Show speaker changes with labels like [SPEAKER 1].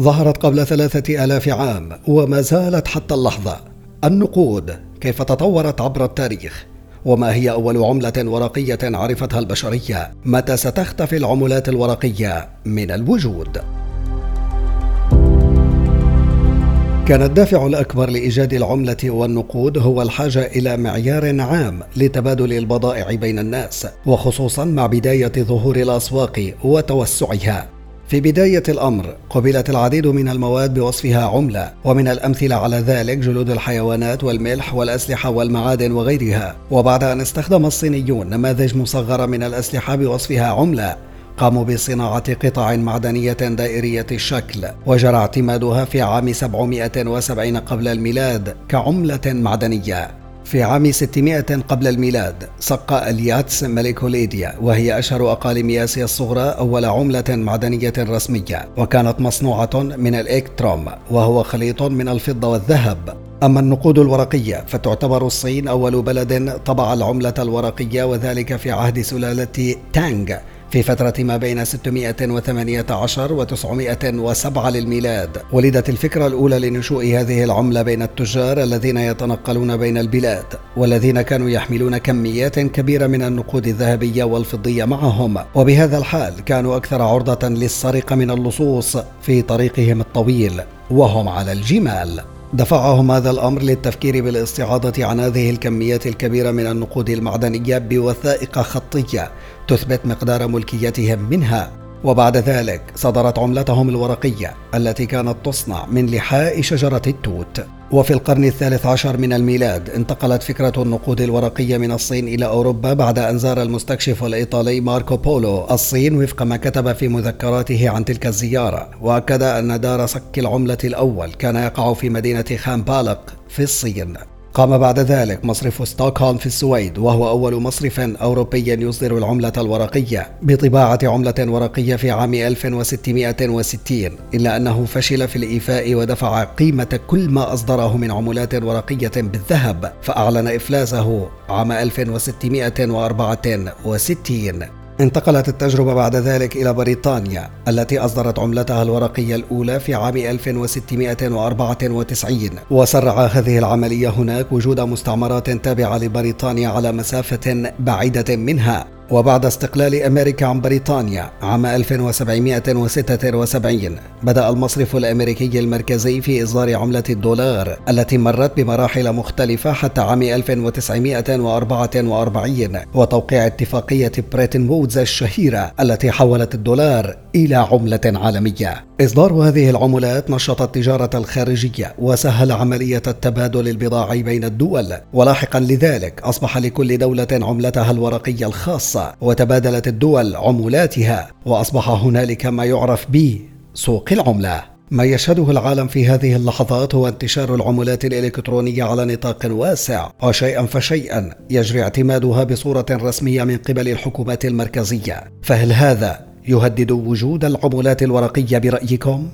[SPEAKER 1] ظهرت قبل ثلاثة آلاف عام وما زالت حتى اللحظة. النقود كيف تطورت عبر التاريخ؟ وما هي أول عملة ورقية عرفتها البشرية؟ متى ستختفي العملات الورقية من الوجود؟ كان الدافع الأكبر لإيجاد العملة والنقود هو الحاجة إلى معيار عام لتبادل البضائع بين الناس وخصوصا مع بداية ظهور الأسواق وتوسعها. في بداية الأمر قبلت العديد من المواد بوصفها عملة ومن الأمثلة على ذلك جلود الحيوانات والملح والأسلحة والمعادن وغيرها. وبعد أن استخدم الصينيون نماذج مصغرة من الأسلحة بوصفها عملة قاموا بصناعة قطع معدنية دائرية الشكل وجرى اعتمادها في عام 770 قبل الميلاد كعملة معدنية. في عام 600 قبل الميلاد سق الياتس ملكوليديا وهي أشهر أقاليم آسيا الصغرى أول عملة معدنية رسمية وكانت مصنوعة من الإكتروم وهو خليط من الفضة والذهب. أما النقود الورقية فتعتبر الصين أول بلد طبع العملة الورقية وذلك في عهد سلالة تانغ. في فترة ما بين 618 و 907 للميلاد. ولدت الفكرة الأولى لنشوء هذه العملة بين التجار الذين يتنقلون بين البلاد والذين كانوا يحملون كميات كبيرة من النقود الذهبية والفضية معهم. وبهذا الحال كانوا أكثر عرضة للسرقة من اللصوص في طريقهم الطويل وهم على الجمال. دفعهم هذا الأمر للتفكير بالاستعاضة عن هذه الكميات الكبيرة من النقود المعدنية بوثائق خطية تثبت مقدار ملكيتهم منها. وبعد ذلك صدرت عملتهم الورقية التي كانت تصنع من لحاء شجرة التوت. وفي القرن الثالث عشر من الميلاد انتقلت فكرة النقود الورقية من الصين إلى أوروبا بعد أن زار المستكشف الإيطالي ماركو بولو الصين وفق ما كتب في مذكراته عن تلك الزيارة. وأكد أن دار صك العملة الأول كان يقع في مدينة خامبالق في الصين. قام بعد ذلك مصرف ستوكهولم في السويد وهو أول مصرف أوروبي يصدر العملة الورقية بطباعة عملة ورقية في عام 1660 إلا أنه فشل في الإيفاء ودفع قيمة كل ما أصدره من عملات ورقية بالذهب فأعلن إفلاسه عام 1664 انتقلت التجربة بعد ذلك إلى بريطانيا التي أصدرت عملتها الورقية الأولى في عام 1694 وسرع هذه العملية هناك وجود مستعمرات تابعة لبريطانيا على مسافة بعيدة منها. وبعد استقلال أمريكا عن بريطانيا عام 1776 بدأ المصرف الأمريكي المركزي في إصدار عملة الدولار التي مرت بمراحل مختلفة حتى عام 1944 وتوقيع اتفاقية بريتون وودز الشهيرة التي حولت الدولار إلى عملة عالمية. إصدار هذه العملات نشط التجارة الخارجية وسهل عملية التبادل البضاعي بين الدول. ولاحقا لذلك أصبح لكل دولة عملتها الورقية الخاصة وتبادلت الدول عملاتها. وأصبح هنالك ما يعرف ب سوق العملة. ما يشهده العالم في هذه اللحظات هو انتشار العملات الإلكترونية على نطاق واسع. وشيئا فشيئا يجري اعتمادها بصورة رسمية من قبل الحكومات المركزية. فهل هذا يهدد وجود العملات الورقية برأيكم؟